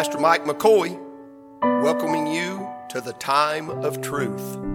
Pastor Mike McCoy, welcoming you to the time of truth.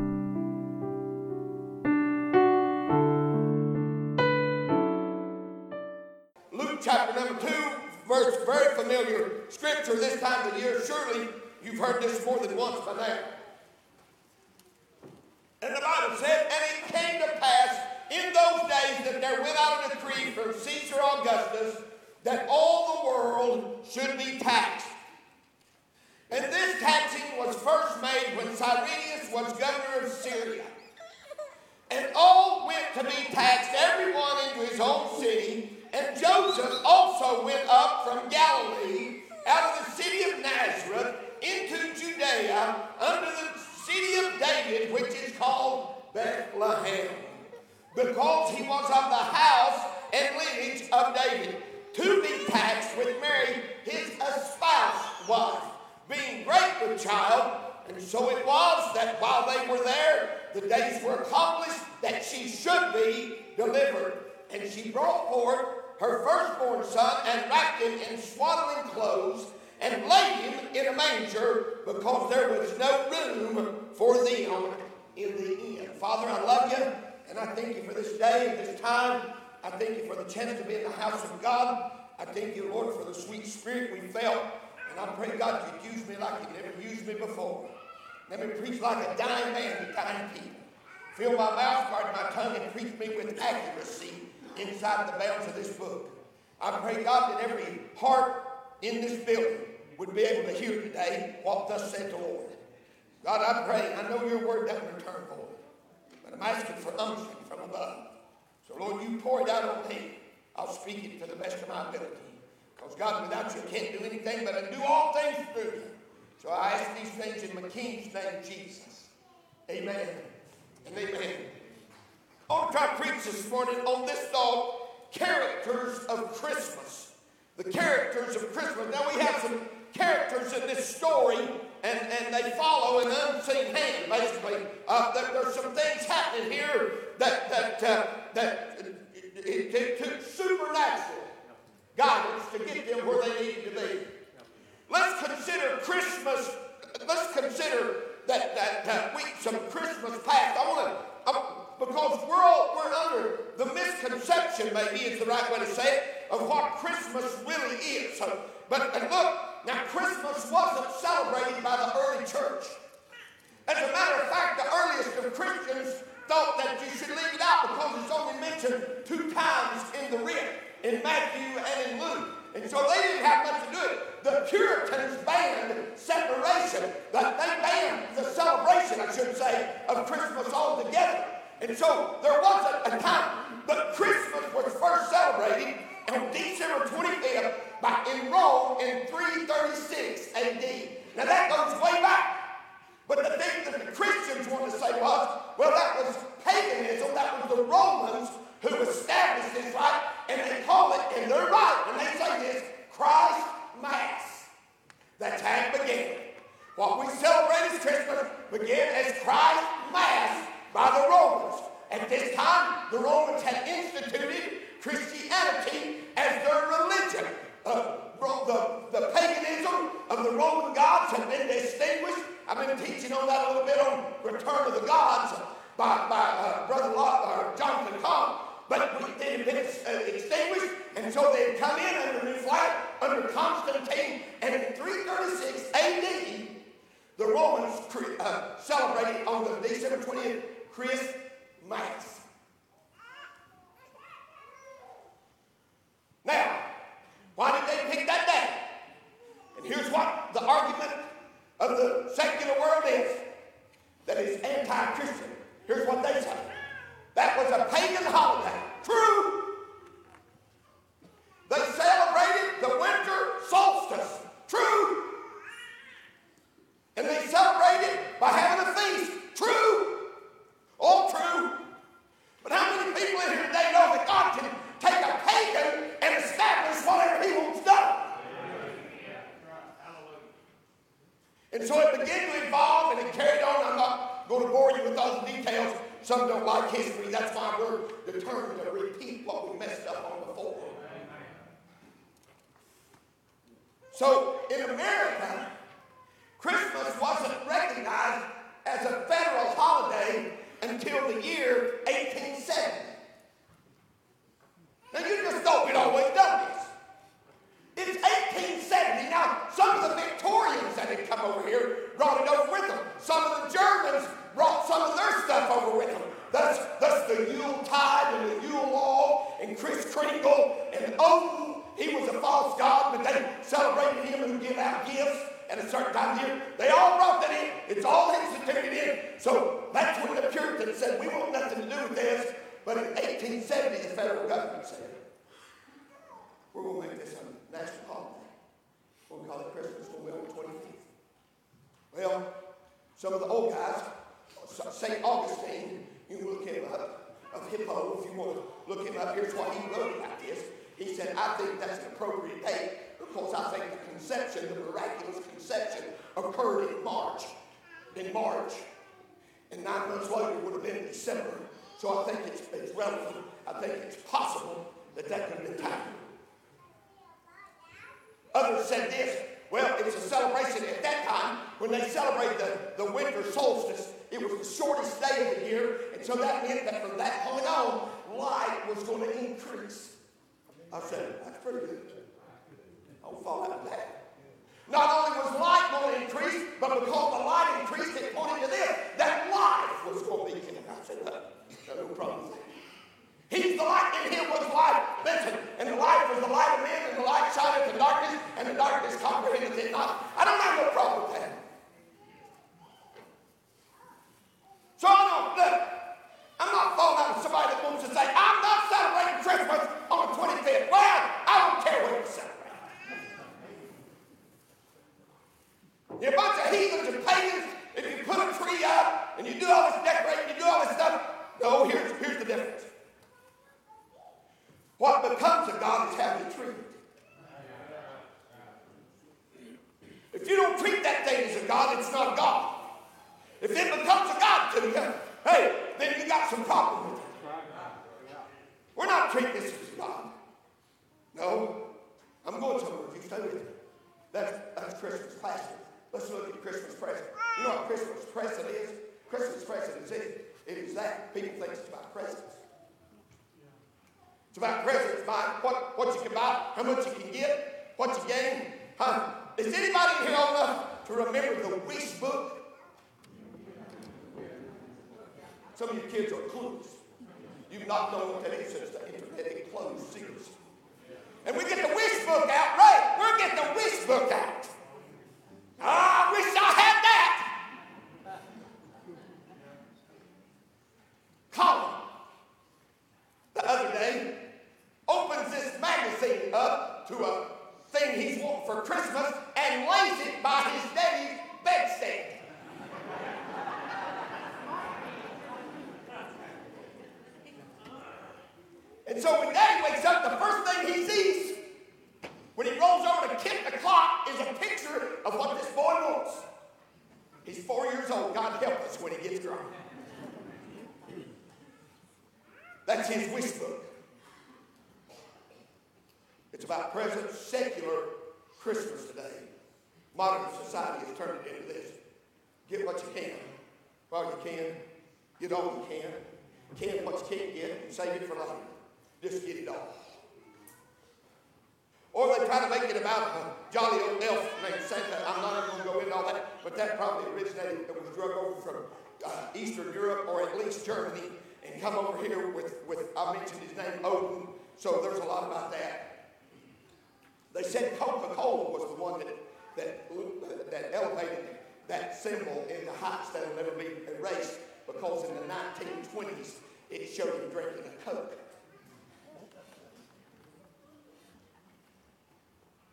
The days were accomplished that she should be delivered. And she brought forth her firstborn son and wrapped him in swaddling clothes and laid him in a manger because there was no room for them in the inn. Father, I love you and I thank you for this day and this time. I thank you for the chance to be in the house of God. I thank you, Lord, for the sweet spirit we felt. And I pray, God, you'd use me like you never used me before. Let me preach like a dying man to dying people. Fill my mouth, guard my tongue, and preach me with accuracy inside the bounds of this book. I pray, God, that every heart in this building would be able to hear today what thus said the Lord. God, I pray, I know your word doesn't return void, but I'm asking for unction from above. So, Lord, you pour it out on me. I'll speak it to the best of my ability. Because, God, without you, I can't do anything but I do all things through you. So I ask these things in King's name, Jesus. Amen and amen. I want to try to preach this morning on this thought characters of Christmas. The characters of Christmas. Now, we have some characters in this story, and, and they follow an unseen hand, basically. Uh, there, there's some things happening here that, that, uh, that it, it, it took supernatural guidance to get them where they needed to be. Let's consider Christmas. Let's consider that that, that week some Christmas past. I want to because we're all we're under the misconception, maybe is the right way to say it, of what Christmas really is. So, but and look, now Christmas wasn't celebrated by the early church. As a matter of fact, the earliest of Christians thought that you should leave it out because it's only mentioned two times in the writ, in Matthew and in Luke. And so they didn't have much to do it. The Puritans banned separation. They banned the celebration, I should say, of Christmas altogether. And so there was a, time, but Christmas was first celebrated on December 25th by, in in 336 AD. Now that goes way back. But the thing that the Christians wanted to say was, well, that was paganism. That was the Romans who established this right, and they call it, and they're right when they say this, Christ Mass. The it began. What we celebrate as Christmas began as Christ Mass by the Romans. At this time, the Romans had instituted Christianity as their religion. Uh, the, the paganism of the Roman gods had been distinguished. I've been teaching on that a little bit on Return of the Gods by, by uh, Brother Lot, or Jonathan Cahn. But they had been uh, extinguished, and so they had come in under new flag under Constantine. And in 336 AD, the Romans uh, celebrated on the December 20th Christmas. Now, why did they pick that day? And here's what the argument of the secular world is that it's anti Christian. Here's what they say that was a pagan holiday. True. They celebrated the winter solstice. True. And they celebrated by having a feast. True. All true. But how many people in here today know that God can take a pagan and establish whatever he wants done? And so it began to evolve and it carried on. I'm not going to bore you with all the details. Some don't like history. That's why we're determined to repeat what we messed up on before. So in America, Christmas wasn't recognized as a federal holiday until the year 1870. Now you just thought we'd always done this. It's 1870. Now, some of the Victorians that had come over here brought it over with them. Some of the Germans brought some of their stuff over with them. That's, that's the Yule tide and the Yule log and Kris Kringle and Odin. He was a false god, but they celebrated him and give out gifts at a certain time of year. They all brought that in. It's all instituted in. So that's when the Puritans said, we want nothing to do with this. But in 1870, the federal government said, we're going to make this a national holiday. We're going to call it Christmas on the 25th. Well, some of the old guys, St. Augustine, you can look him up, of Hippo, if you want to look him up. Here's what he wrote about this. He said, I think that's an appropriate date because I think the conception, the miraculous conception, occurred in March. In March. And nine months later would have been December. So I think it's, it's relevant. I think it's possible that that could have been time. Others said this. Well, it was a celebration at that time when they celebrate the, the winter solstice. It was the shortest day of the year, and so that meant that from that point on, light was going to increase. I said, that's pretty good. I'll fall out of that. Not only was light going to increase, but because the light increased, it pointed to this, that life was going to be given. I said, no, no problem He's the light, in him was light. Listen, and the light was the light of men, and the light shineth in darkness, and the darkness comprehended it not. I don't have no problem with that. So I don't, look, I'm not falling out with somebody that wants to say, I'm not celebrating Christmas on the 25th. Well, I don't care what you celebrate. You're a bunch of heathens and pagans. If you put a tree up and you do all this decorating, you do all this stuff. No, here's, here's the difference. What becomes of God is how we treat. If you don't treat that thing as a God, it's not God. If it becomes a God to you, hey, then you got some problem with it. We're not treating this as God. No. I'm going somewhere. You stay with me. That's, that's Christmas plastic. Let's look at Christmas present. You know what Christmas present is? Christmas present is it. It is that. People think it's about presents. It's about presents, about what, what you can buy, how much you can get, what you gain. Huh? Is anybody here old enough to remember the wish book? Some of you kids are clueless. You've not known what that is since the internet closed seriously. And we get the wish book out, right? We're getting the wish book out. Ah, I wish I had that. Colin, the other day, opens this magazine up to a thing he's wanting for Christmas and lays it by his daddy's bedstand. And so when daddy wakes up, the first thing he sees when he rolls over to kick the clock is a picture of what this boy wants. He's four years old. God help us when he gets grown. That's his wish book. It's about present secular Christmas today. Modern society has turned it into this. Get what you can while you can. Get all you can. Can what you can't get and save it for later. Just get it all. Or they try to make it about a jolly old elf named Santa. I'm not even going to go into all that, but that probably originated, it was drug over from uh, Eastern Europe or at least Germany and come over here with, with, I mentioned his name, Odin. So there's a lot about that. They said Coca-Cola was the one that, that, that elevated that symbol into heights that will never be erased because in the 1920s it showed him drinking a Coke.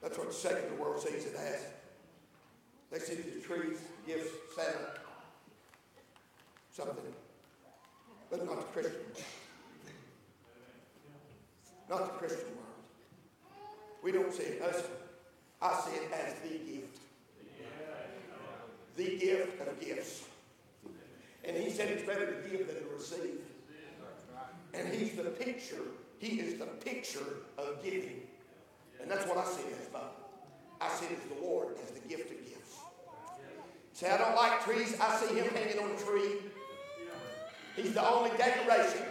That's what the secular world sees it as. They see the trees, gifts, Santa, something, but not the Christian world. Not the Christian world. We don't see it as, I see it as the gift. The gift of gifts. And he said it's better to give than to receive. And he's the picture, he is the picture of giving. And that's what I see it as about. I see it as the Lord as the gift of gifts. Say, I don't like trees. I see him hanging on a tree. He's the only decoration.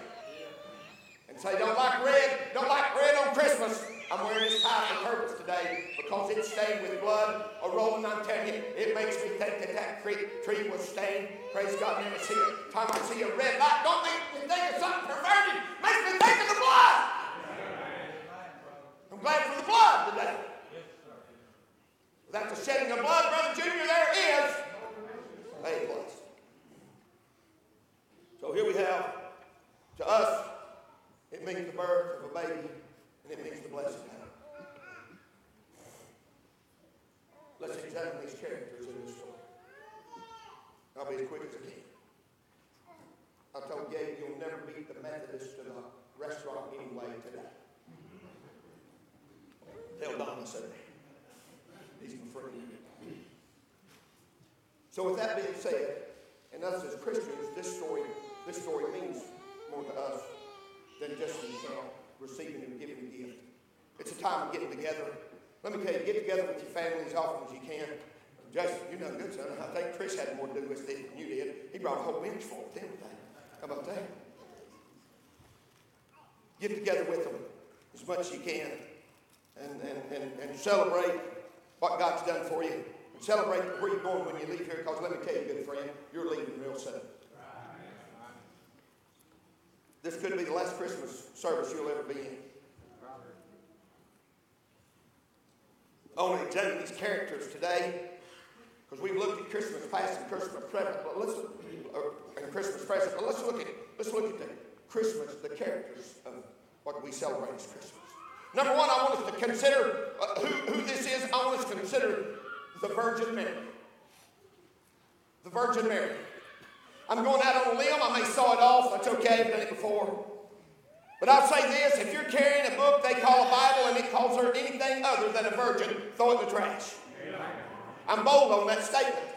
And say, don't like red, don't like red on Christmas. I'm wearing this tie for purpose today because it's stained with blood. Or Roland, I'm telling you, it makes me think that that tree was stained. Praise God, never see it. Time I see a red light, don't make me think of something perverted. Makes me think of the blood. Glad for the blood today. Without the shedding of blood, Brother Junior, there is a place. So here we have, to us, it means the birth of a baby, and it means the blessing of Let's examine these characters in this story. I'll be as quick as I can. I told Gabe you'll never beat the Methodist to the restaurant anyway today. Tell Donna said He's my friend. So with that being said, and us as Christians, this story, this story means more to us than just receiving and giving a gift. It's a time of getting together. Let me tell you, get together with your family as often as you can. Jason, you know good, son. I think Chris had more to do with it than you did. He brought a whole bench full of them today. How about that? Get together with them as much as you can and, and, and, and celebrate what God's done for you. And celebrate where you're going when you leave here, because let me tell you, good friend, you're leaving real soon. This could be the last Christmas service you'll ever be in. Only examine these characters today because we've looked at Christmas past and Christmas present, but let's uh, and Christmas present. But let's look at let's look at the Christmas, the characters of what we celebrate as Christmas. Number one, I want us to consider uh, who, who this is. I want us to consider the Virgin Mary. The Virgin Mary. I'm going out on a limb. I may saw it off. That's okay. I've done it before. But I'll say this if you're carrying a book they call a Bible and it calls her anything other than a virgin, throw it in the trash. I'm bold on that statement.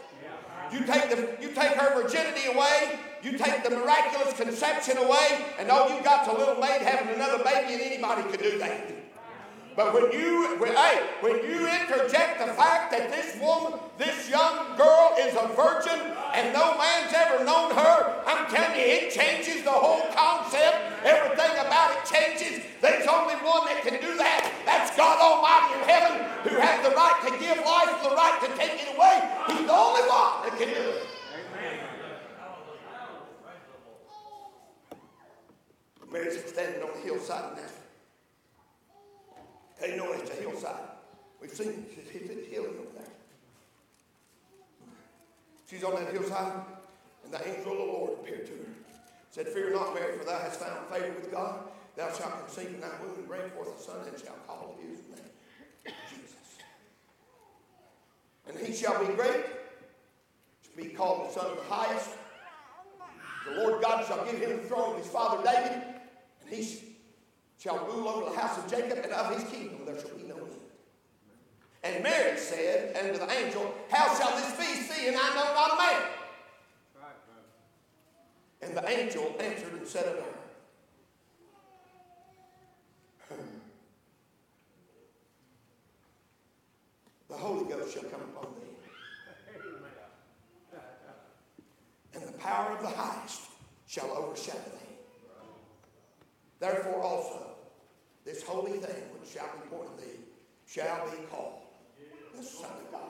You take, the, you take her virginity away, you take the miraculous conception away, and all you got's a little maid having another baby, and anybody could do that. But when you, when, hey, when you interject the fact that this woman, this young girl is a virgin and no man's ever known her, I'm telling you, it changes the whole concept. Everything about it changes. There's only one that can do that. That's God Almighty in heaven who has the right to give life the right to take it away. He's the only one that can do it. Mary's standing on the hillside Nazareth. They know it's a hillside. We've seen it's healing over there. She's on that hillside, and the angel of the Lord appeared to her. Said, Fear not, Mary, for thou hast found favor with God. Thou shalt conceive in thy womb and bring forth a son, and shalt call his name Jesus. And he shall be great, to be called the Son of the Highest. The Lord God shall give him the throne of his father David, and he shall rule over the house of Jacob, and of his kingdom there shall be no end. And Mary said unto the angel, How shall this be, seeing I know not a man? And the angel answered and said unto her, hmm, The Holy Ghost shall come upon thee. And the power of the highest shall overshadow thee. Therefore also holy thing which shall be born of thee shall be called the Son of God.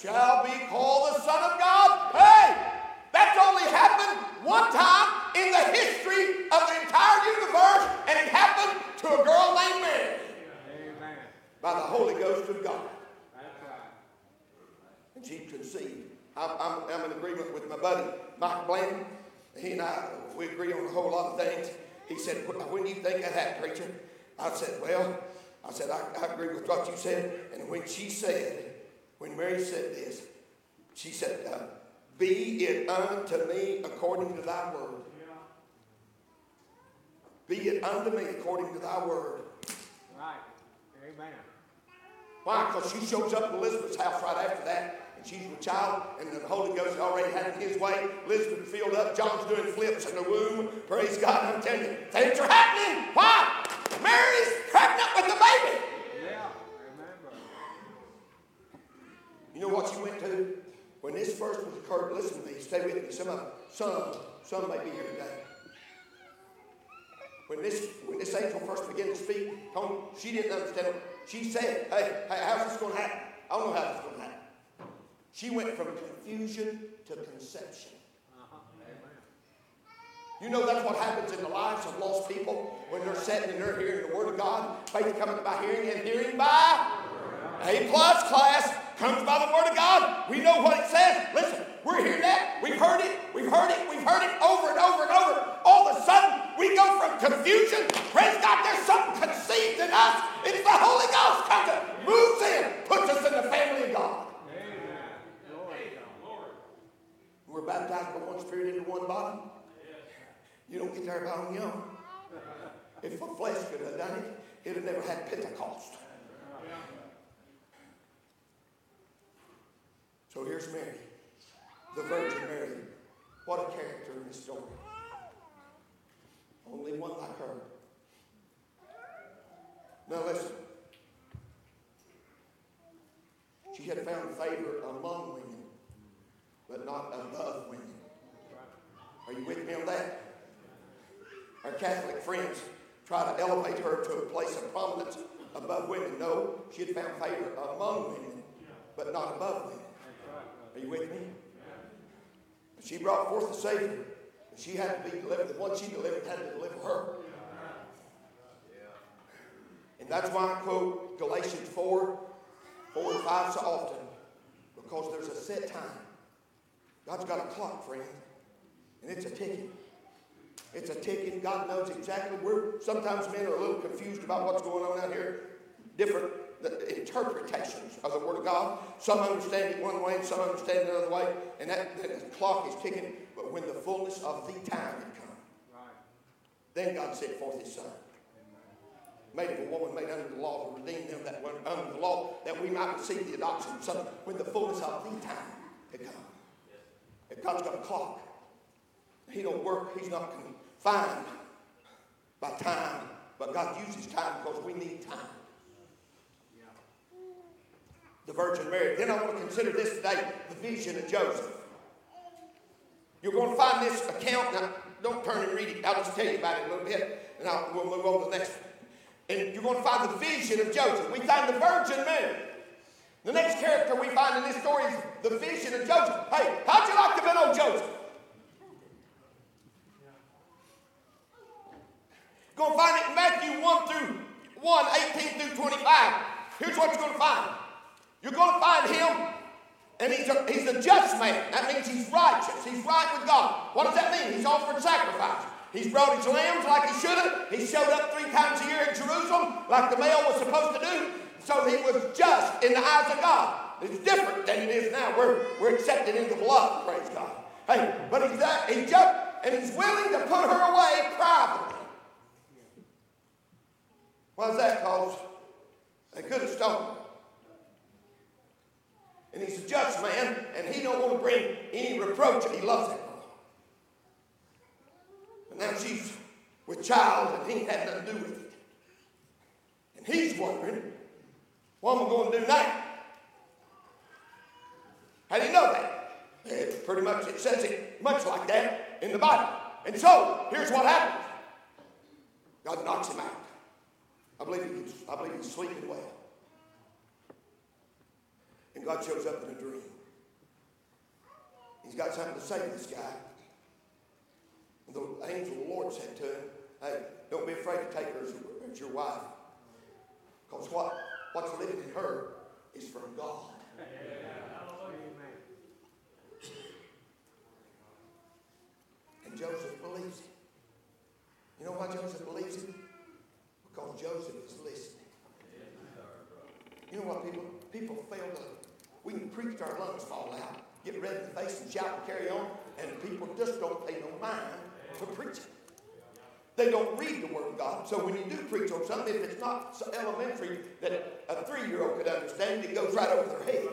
Shall be called the Son of God. Hey, that's only happened one time in the history of the entire universe, and it happened to a girl named Mary. Amen. By the Holy Ghost of God. And she conceived. I'm, I'm, I'm in agreement with my buddy, Mike Bland. He and I, we agree on a whole lot of things. He said, when do you think that happened, preacher? I said, well, I said, I, I agree with what you said. And when she said, when Mary said this, she said, uh, be it unto me according to thy word. Be it unto me according to thy word. Right. Amen. Why? Because she shows up at Elizabeth's house right after that and she's with child, and the Holy Ghost already had it his way. Elizabeth filled up, John's doing flips in the womb. Praise God, I'm telling you, things are happening. Why? Mary's pregnant with the baby. Yeah, remember. You know what she went to? When this first was occurred, listen to me, stay with me. Some, some, some may be here today when this when this angel first began to speak, she didn't understand. She said, "Hey, hey how's this going to happen? I don't know how this is going to happen." She went from confusion to conception. Uh-huh. You know that's what happens in the lives of lost people when they're sitting and they're hearing the Word of God. Faith coming by hearing and hearing by A plus class comes by the Word of God. We know what it says. Listen, we're hearing that. We've heard it. We've heard it. We've heard it over and over and over. All of a sudden, we go from confusion. Praise God, there's something conceived in us. It's the Holy Ghost comes moves in, puts us in the family of God. We're baptized by one Spirit into one body. You don't get there by on your own. If the flesh could have done it, it'd have never had Pentecost. So here's Mary, the Virgin Mary. What a character in this story. Only one like her. Now listen. She had found favor among not above women. Are you with me on that? Our Catholic friends try to elevate her to a place of prominence above women. No, she had found favor among women, but not above women. Are you with me? She brought forth the Savior. And she had to be delivered. The one she delivered had to deliver her. And that's why I quote Galatians 4, 4 and 5 so often. Because there's a set time. God's got a clock, friend. And it's a ticking. It's a ticking. God knows exactly. We're sometimes men are a little confused about what's going on out here. Different interpretations of the Word of God. Some understand it one way, and some understand it another way, and that, that clock is ticking. But when the fullness of the time had come, right. then God sent forth His Son. Made of a woman made under the law to redeem them that were under the law, that we might receive the adoption of Son when the fullness of the time had come. God's got a clock, He don't work. He's not confined by time, but God uses time because we need time the Virgin Mary. Then I want to consider this today the vision of Joseph. You're going to find this account. Now, don't turn and read it. I'll just tell you about it a little bit, and I'll, we'll move on to the next one. And you're going to find the vision of Joseph. We find the Virgin Mary. The next character we find in this story is the vision of Joseph. Hey, how'd you like to be old Joseph? Going to find it in Matthew 1 through 1, 18 through 25. Here's what you're going to find. You're going to find him, and he's a, he's a just man. That means he's righteous. He's right with God. What does that mean? He's offered sacrifice. He's brought his lambs like he should have. He showed up three times a year in Jerusalem like the male was supposed to do. So he was just in the eyes of God. It's different than it is now. We're, we're accepted into the blood, praise God. Hey, but he's that, he just, and he's willing to put her away privately. Why is that? Because they could have stoned her and he's a just man, and he don't want to bring any reproach. He loves that girl. But now she's with child, and he had nothing to do with it. And he's wondering, what am I going to do now? How do you know that? It pretty much it says it much like that in the Bible. And so here's what happens. God knocks him out. I believe he's, I believe he's sleeping well. And God shows up in a dream. He's got something to say to this guy. And the angel of the Lord said to him, Hey, don't be afraid to take her as your, as your wife. Because what, what's living in her is from God. And Joseph believes it. You know why Joseph believes it? Because Joseph is listening. You know what people people fail to we can preach our lungs fall out, get red in the face and shout and carry on, and people just don't pay no mind to preaching. They don't read the Word of God. So when you do preach on something, if it's not so elementary that a three year old could understand, it goes right over their head.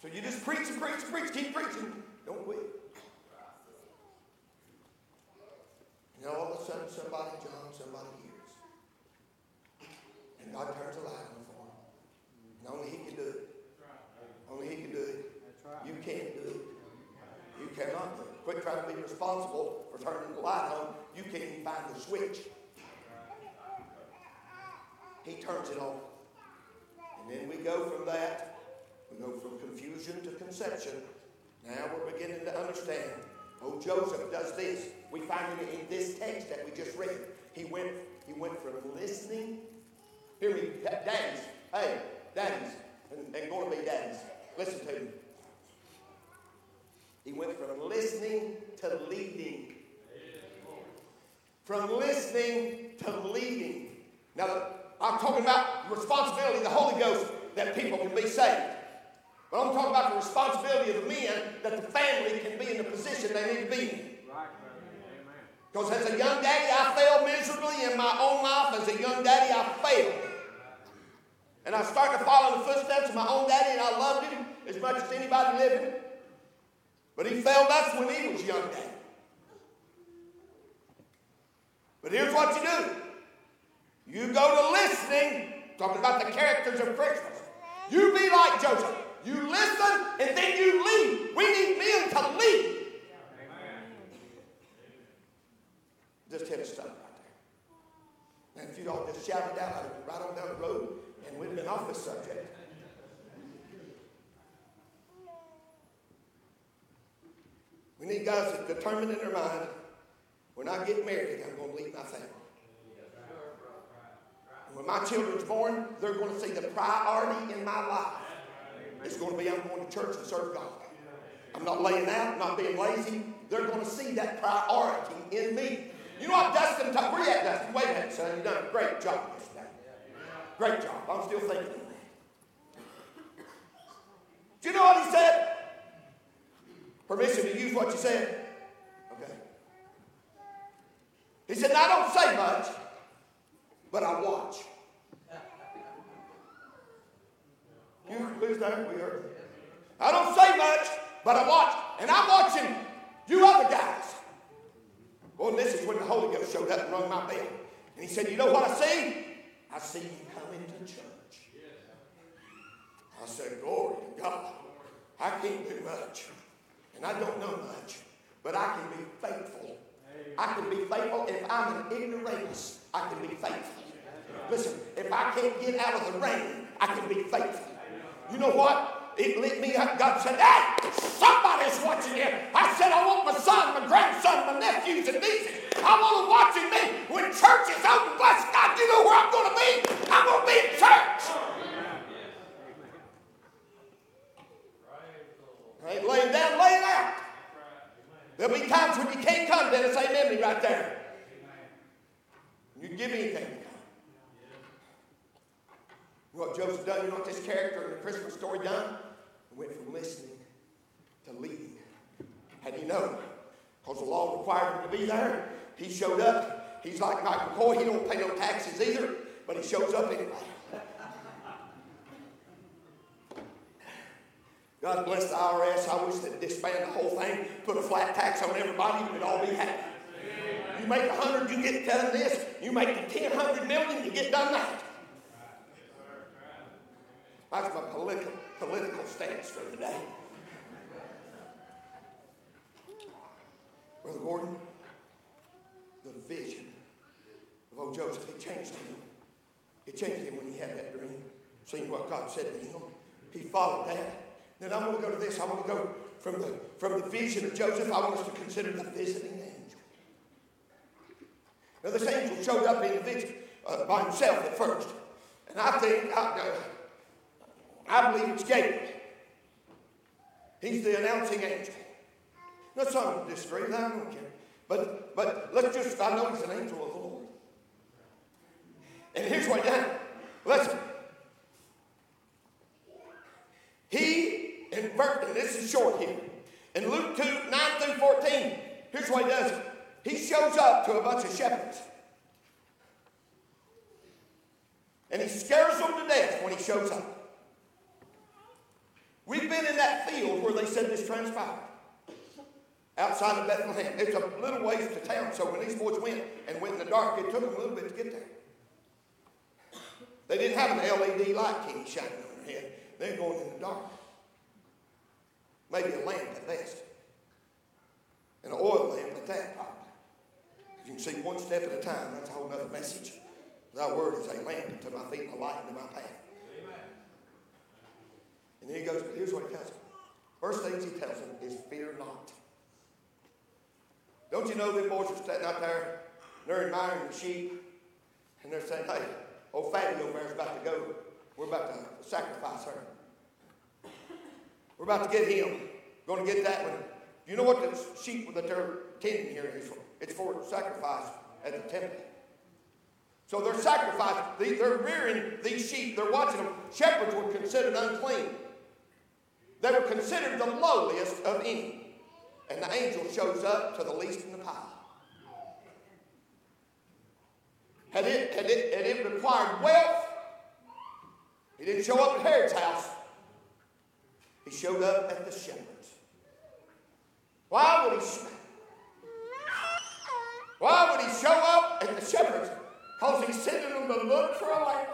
So you just preach and preach and preach, keep preaching, don't quit. And all of a sudden, somebody, John, somebody hears. And God turns a light on. Quit trying to be responsible for turning the light on, you can't even find the switch. He turns it on. And then we go from that, we go from confusion to conception. Now we're beginning to understand. Oh, Joseph does this. We find him in this text that we just read. He went, he went from listening. Hear me, daddies. Hey, daddies, and, and going to be daddies. Listen to me. He went from listening to leading. From listening to leading. Now, I'm talking about responsibility of the Holy Ghost that people can be saved. But I'm talking about the responsibility of the men that the family can be in the position they need to be in. Because as a young daddy, I failed miserably in my own life. As a young daddy, I failed. And I started to follow in the footsteps of my own daddy, and I loved him as much as anybody living. But he failed us when he was young. But here's what you do. You go to listening, talking about the characters of Christmas. You be like Joseph. You listen and then you lead. We need men to lead. Just hit a stop right there. And if you all just shout it out, right on down the road, and we'd have been off this subject. We need guys that determined in their mind, when I get married, I'm going to leave my family. When my children's born, they're going to see the priority in my life. It's going to be I'm going to church and serve God. I'm not laying out, I'm not being lazy. They're going to see that priority in me. You know what Dustin? Where you at, Dustin? Wait a minute, son. You've done a great job yesterday. Great job. I'm still thinking of that. Do you know what he said? Permission to use what you said? Okay. He said, I don't say much, but I watch. You lose that? We heard. I don't say much, but I watch. And I'm watching you other guys. Well, this is when the Holy Ghost showed up and rung my bell. And he said, You know what I see? I see you coming to church. I said, Glory to God. I can't do much. And I don't know much. But I can be faithful. I can be faithful. If I'm an ignoramus, I can be faithful. Listen, if I can't get out of the rain, I can be faithful. You know what? It lit me up. God said, Hey, somebody's watching you. I said, I want my son, my grandson, my nephews, and nieces. I want them watching me. When church is open, bless God, you know where I'm going to be? I'm going to be in church. I ain't laying down, laying out. There'll be times when you can't come, Dennis. Amen me right there. You give me anything. What Joseph done? You know what this character in the Christmas story done? Went from listening to leading. Had he known, because the law required him to be there, he showed up. He's like Michael Coy. He don't pay no taxes either, but he shows up anyway. God bless the IRS. I wish they'd disband the whole thing, put a flat tax on everybody, we'd all be happy. You make a hundred, you get done this. You make the ten hundred million, you get done that. That's my political, political stance for the day. Brother Gordon, the vision of old Joseph, it changed him. It changed him when he had that dream, seeing what God said to him. He followed that. Then I'm going to go to this. I want to go from the, from the vision of Joseph. I want us to consider the visiting angel. Now, this angel showed up in the vision uh, by himself at first. And I think, I, uh, I believe it's Gabriel. He's the announcing angel. Now, some will disagree with that. I don't care. But, but let's just, I know he's an angel of the Lord. And here's what done. Listen. He, and this is short here. In Luke 2, 9 through 14, here's what he does. He shows up to a bunch of shepherds. And he scares them to death when he shows up. We've been in that field where they said this transpired. Outside of Bethlehem. It's a little ways to town, so when these boys went and went in the dark, it took them a little bit to get there. They didn't have an LED light king shining on their head. They're going in the dark. Maybe a lamp at best. And an oil lamp at that, probably. You can see one step at a time. That's a whole other message. Thy word is a lamp unto my feet and a light unto my path. And then he goes, here's what he tells them. First things he tells them is fear not. Don't you know them boys are standing out there, they're admiring the sheep, and they're saying, hey, old fatty over there is about to go. We're about to sacrifice her. We're about to get him. Going to get that one. You know what the sheep that they're tending here is for? It's for sacrifice at the temple. So they're sacrificing, they're rearing these sheep, they're watching them. Shepherds were considered unclean. They were considered the lowliest of any. And the angel shows up to the least in the pile. Had it, had it, had it required wealth, he didn't show up at Herod's house. He showed up at the shepherd's. Why would he? Why would he show up at the shepherd's? Because he's sending them to look for a lamb.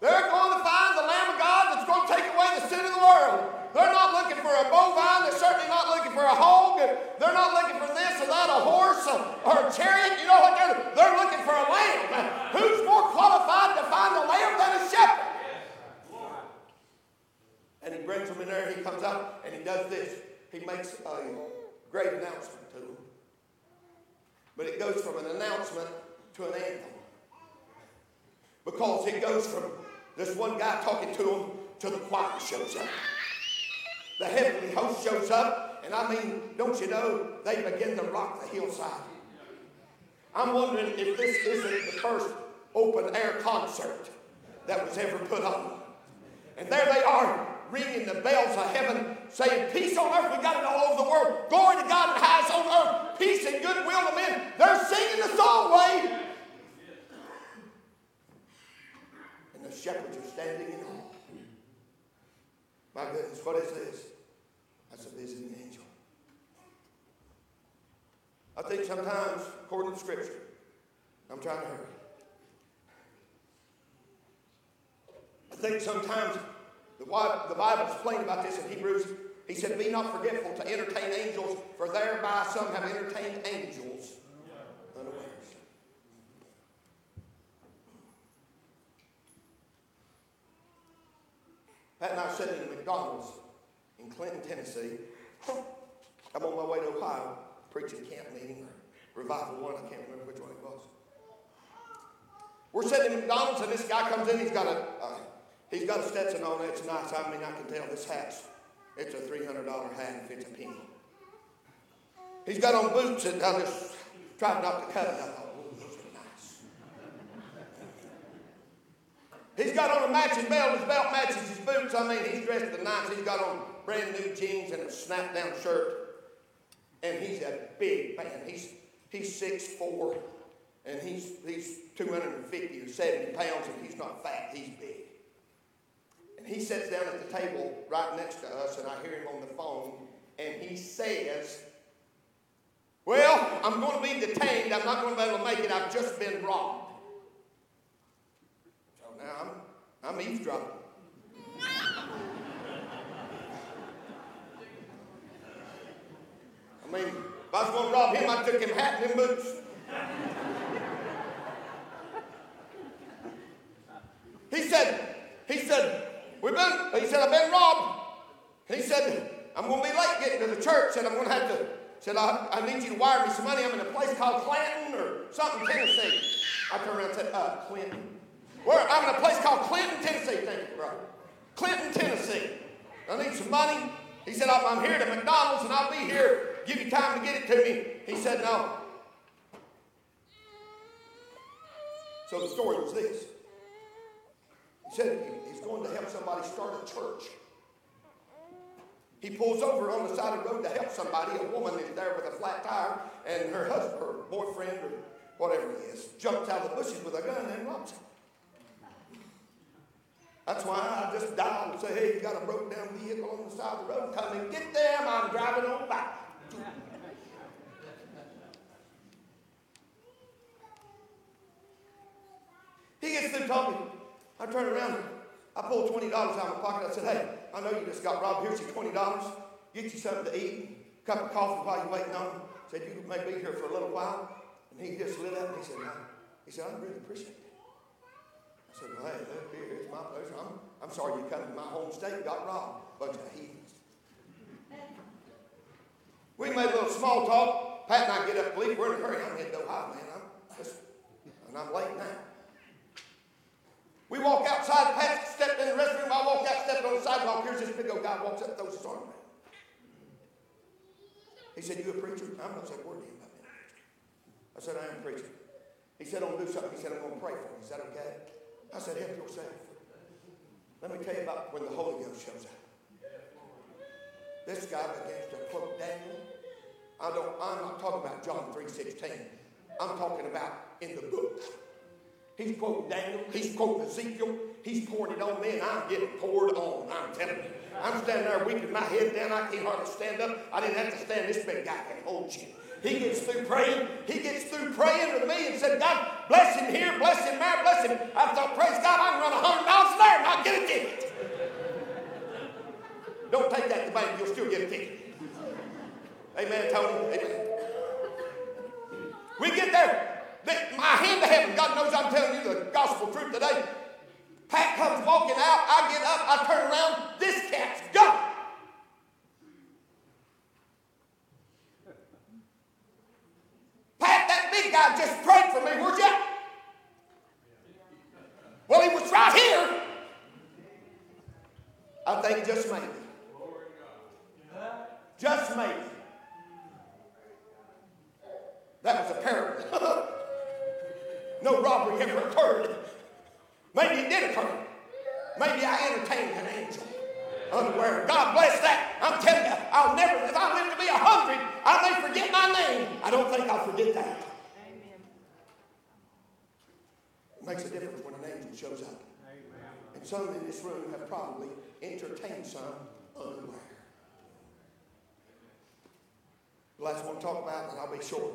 They're going to find the Lamb of God that's going to take away the sin of the world. They're not looking for a bovine. They're certainly not looking for a hog. They're not looking for this or that, a horse or a chariot. You know what they're They're looking for a lamb. Who's more qualified to find a lamb than a shepherd? And he brings them in there and he comes out and he does this. He makes a great announcement to them. But it goes from an announcement to an anthem. Because it goes from this one guy talking to him to the choir shows up. The heavenly host shows up, and I mean, don't you know, they begin to rock the hillside. I'm wondering if this isn't the first open air concert that was ever put on. And there they are, ringing the bells of heaven, saying, Peace on earth, we got it all over the world. Glory to God in highest on earth, peace and goodwill to men. They're singing the song, Wade. And the shepherds are standing in awe. My goodness, what is this? That's a visiting angel. I think sometimes, according to Scripture, I'm trying to hurry. I think sometimes the Bible is plain about this in Hebrews. He said, Be not forgetful to entertain angels, for thereby some have entertained angels Pat and I are sitting in McDonald's in Clinton, Tennessee. I'm on my way to Ohio preaching camp meeting revival one. I can't remember which one it was. We're sitting in McDonald's and this guy comes in. He's got a uh, he's got a Stetson on. It's nice. I mean, I can tell this hat's it's a three hundred dollar hat if it's a penny. He's got on boots and I just tried not to cut it. I thought, those are nice. He's got on a matching belt. His belt matches his boots. I mean, he's dressed to nice. He's got on brand new jeans and a snap down shirt. And he's a big man. He's he's six four, and he's he's 250 or 70 pounds, and he's not fat. He's big. He sits down at the table right next to us, and I hear him on the phone, and he says, Well, I'm going to be detained. I'm not going to be able to make it. I've just been robbed. So now, I'm, I'm eavesdropping. I mean, if I was going to rob him, I took him hat and boots. He said, he said, we've been, he said, I've been robbed. He said, I'm going to be late getting to the church and I'm going to have to, said, I, I need you to wire me some money. I'm in a place called Clanton or something, Tennessee. I turned around and said, uh, Clinton. Where? I'm in a place called Clinton, Tennessee. Thank you, brother. Clinton, Tennessee. I need some money. He said, I'm, I'm here to McDonald's and I'll be here. Give you time to get it to me. He said, No. So the story was this. He said going to help somebody start a church. He pulls over on the side of the road to help somebody. A woman is there with a flat tire, and her husband, her boyfriend, or whatever he is, jumps out of the bushes with a gun and robs him. That's why I just dial and say, hey, you got a broken down vehicle on the side of the road, come and get them. I'm driving on by. he gets through talking. I turn around. I pulled $20 out of my pocket. I said, hey, I know you just got robbed. Here's your $20. Get you something to eat, a cup of coffee while you're waiting on him. Said, you may be here for a little while. And he just lit up and he said, no. He said, I really appreciate it. I said, well, hey, look here, it's my pleasure. I'm, I'm sorry you come to my home state and got robbed. Bunch of heathens. We made a little small talk. Pat and I get up leave. We're in a hurry. I'm heading to Ohio, man. I'm just, and I'm late now. We walk outside. Pat stepped in the restroom. I walk out, stepped on the sidewalk. Here's this big old guy walks up, throws his arm around. He said, You a preacher? I'm going to say a word to him. I said, I am a preacher. He said, I'm going to do something. He said, I'm going to pray for you. Is that okay? I said, Help yourself. Let me tell you about when the Holy Ghost shows up. This guy begins to quote Daniel. I don't, I'm not talking about John 3.16. I'm talking about in the book. He's quoting Daniel. He's quoting Ezekiel. He's pouring it on me, and I'm getting poured on. I'm telling you. I'm standing there weeping my head down. I can't hardly stand up. I didn't have to stand. This big guy can hold you. He gets through praying. He gets through praying with me and said, God, bless him here, bless him there, bless him. I thought, praise God, I can run a 100 miles there and I'll get a ticket. Don't take that to bank, you'll still get a ticket. Amen, Tony. Amen. We get there. My hand to heaven, God knows I'm telling you the gospel truth today. Pat comes walking out, I get up, I turn around, this cat's gone. Pat, that big guy just prayed for me, would you? Well, he was right here. I think just maybe. Just maybe. That was a parable. no robbery ever occurred. Maybe it did occur. Maybe I entertained an angel unaware. God bless that. I'm telling you, I'll never, if I live to be a hundred, I may forget my name. I don't think I'll forget that. Amen. It makes a difference when an angel shows up. Amen. And some in this room have probably entertained some unaware. The last one to talk about, and I'll be short.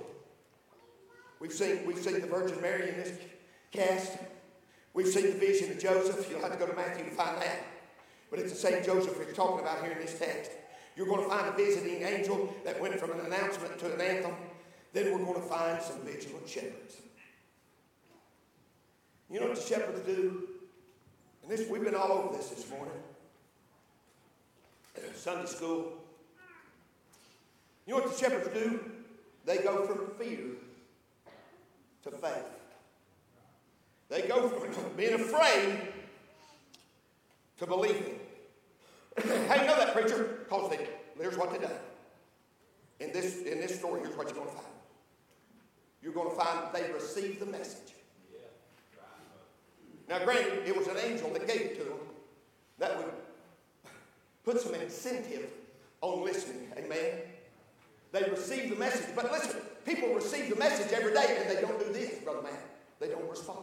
We've seen, we've seen the Virgin Mary in this cast. We've seen the vision of Joseph. You'll have to go to Matthew to find that. But it's the same Joseph we're talking about here in this text. You're going to find a visiting angel that went from an announcement to an anthem. Then we're going to find some vigilant shepherds. You know what the shepherds do? And this we've been all over this this morning. Sunday school. You know what the shepherds do? They go from fear to faith. They go from being afraid to believing. How you know that, preacher? Because they, here's what they done. In this, in this story, here's what you're going to find. You're going to find they received the message. Now, granted, it was an angel that gave it to them that would put some incentive on listening. Amen. They receive the message. But listen, people receive the message every day and they don't do this, Brother Man. They don't respond.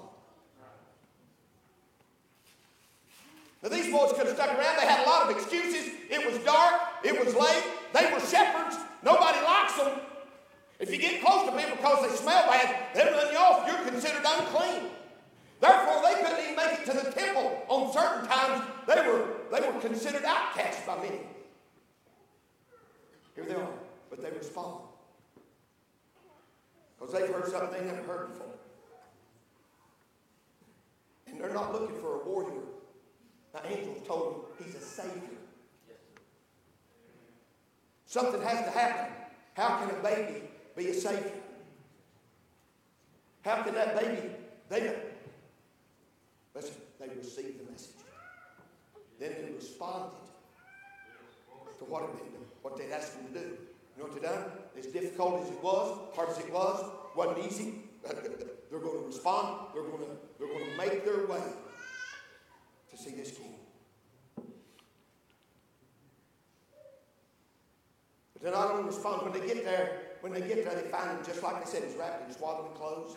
Now, these boys could have stuck around. They had a lot of excuses. It was dark. It was late. They were shepherds. Nobody likes them. If you get close to people because they smell bad, they run you off. You're considered unclean. Therefore, they couldn't even make it to the temple on certain times. They were, they were considered outcasts by many. Here they are, but they respond. Because they've heard something before. And they're not looking for a warrior the angel told him he's a savior. Something has to happen. How can a baby be a savior? How can that baby, they, listen, they received the message. Then they responded to what, been, what they'd asked them to do. You know what they done? As difficult as it was, hard as it was, wasn't easy. they're going to respond. They're going to, they're going to make their way to see this king. But they're not going to respond. When they get there, when they get there, they find him just like I said, he's wrapped in swaddling clothes.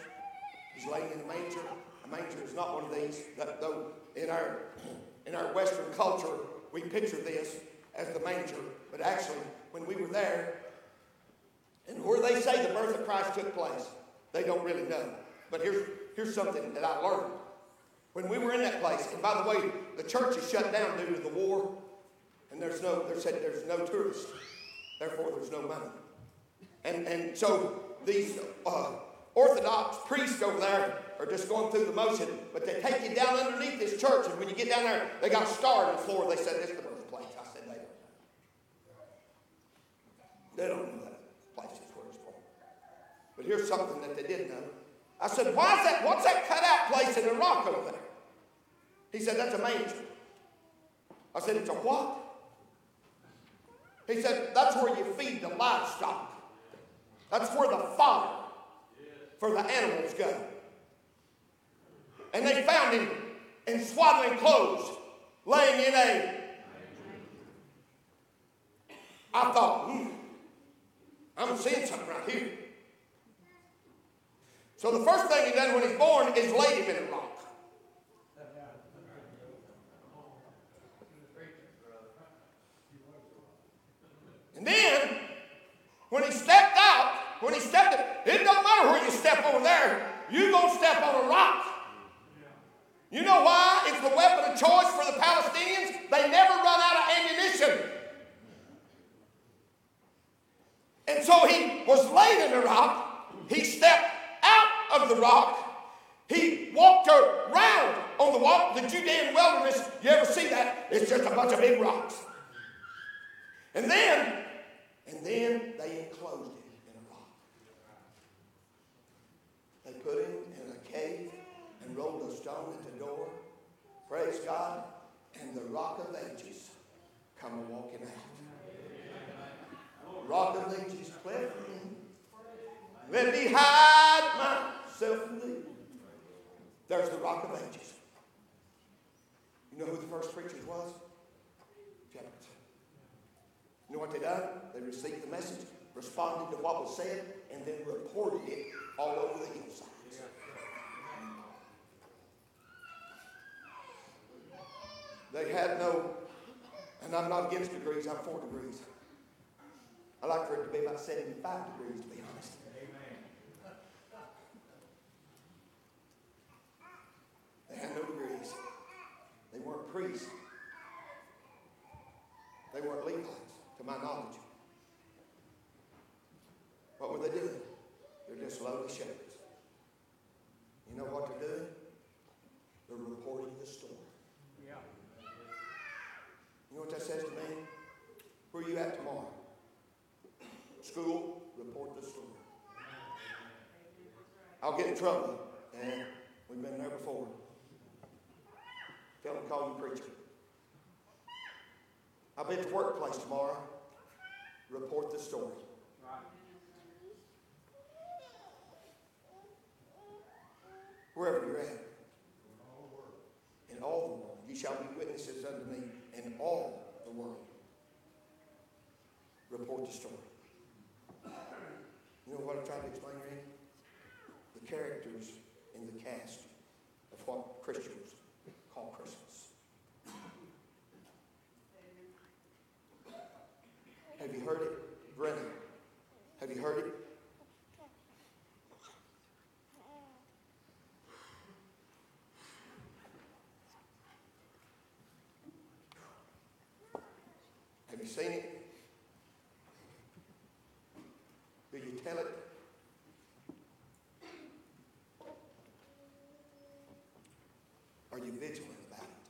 He's laying in a manger. A manger is not one of these. Though in our in our Western culture, we picture this as the manger, but actually, when we were there, and where they say the birth of Christ took place, they don't really know. But here's here's something that I learned when we were in that place, and by the way, the church is shut down due to the war, and there's no, they said there's no tourists, therefore there's no money. And, and so these uh, Orthodox priests over there are just going through the motion, but they take you down underneath this church, and when you get down there, they got a star on the floor. They said, This is the birthplace. I said, They don't. They don't know that place is where it's born. But here's something that they didn't know. I said, Why is that? What's that cut out place in the rock over there? He said, That's a manger. I said, It's a what? He said, That's where you feed the livestock. That's where the fodder for the animals go. And they found him in swaddling clothes, laying in a. I thought, hmm, I'm seeing something right here. So the first thing he done when he's born is laid him in a rock. And then, when he stepped out, when he stepped, it don't matter where you step over there, you're going to step on a rock. You know why it's the weapon of choice for the Palestinians? They never run out of ammunition. And so he was laid in the rock. The rock. He walked around on the walk, the Judean wilderness. You ever see that? It's just a bunch of big rocks. And then, and then they enclosed him in a rock. They put him in a cave and rolled a stone at the door. Praise God. And the rock of ages come walking out. Rock of ages, cleft. Let me hide in thee. There's the rock of ages. You know who the first preachers was? You know what they done? They received the message, responded to what was said, and then reported it all over the hillsides. They had no, and I'm not against degrees, I'm for degrees. I like for it to be about 75 degrees, to be honest. They had no degrees. They weren't priests. They weren't Levites, to my knowledge. What were they doing? They're just lowly shepherds. You know what they're doing? They're reporting the story. Yeah. You know what that says to me? Where are you at tomorrow? School, report the story. I'll get in trouble, and we've been there before. Tell them call you preacher. I'll be at the workplace tomorrow. Report the story. Right. Wherever you're at. In all the world. You shall be witnesses unto me in all the world. Report the story. You know what I'm trying to explain, Randy? The characters in the cast of what Christians call Christmas. Have you heard it? Brennan, have you heard it? Have you seen it? Do you tell it? Are you vigilant about it?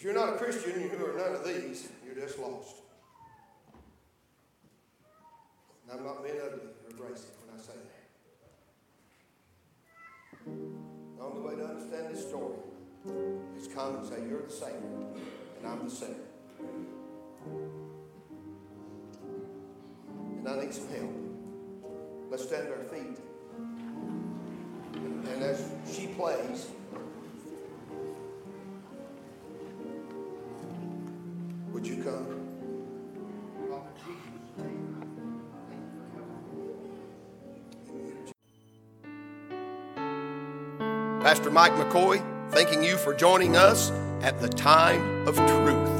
If you're not a Christian, you are none of these, you're just lost. And I'm not being ugly or abrasive when I say that. The only way to understand this story is come and say, You're the Savior, and I'm the sinner. And I need some help. Let's stand to our feet. And as she plays, Pastor Mike McCoy, thanking you for joining us at the time of truth.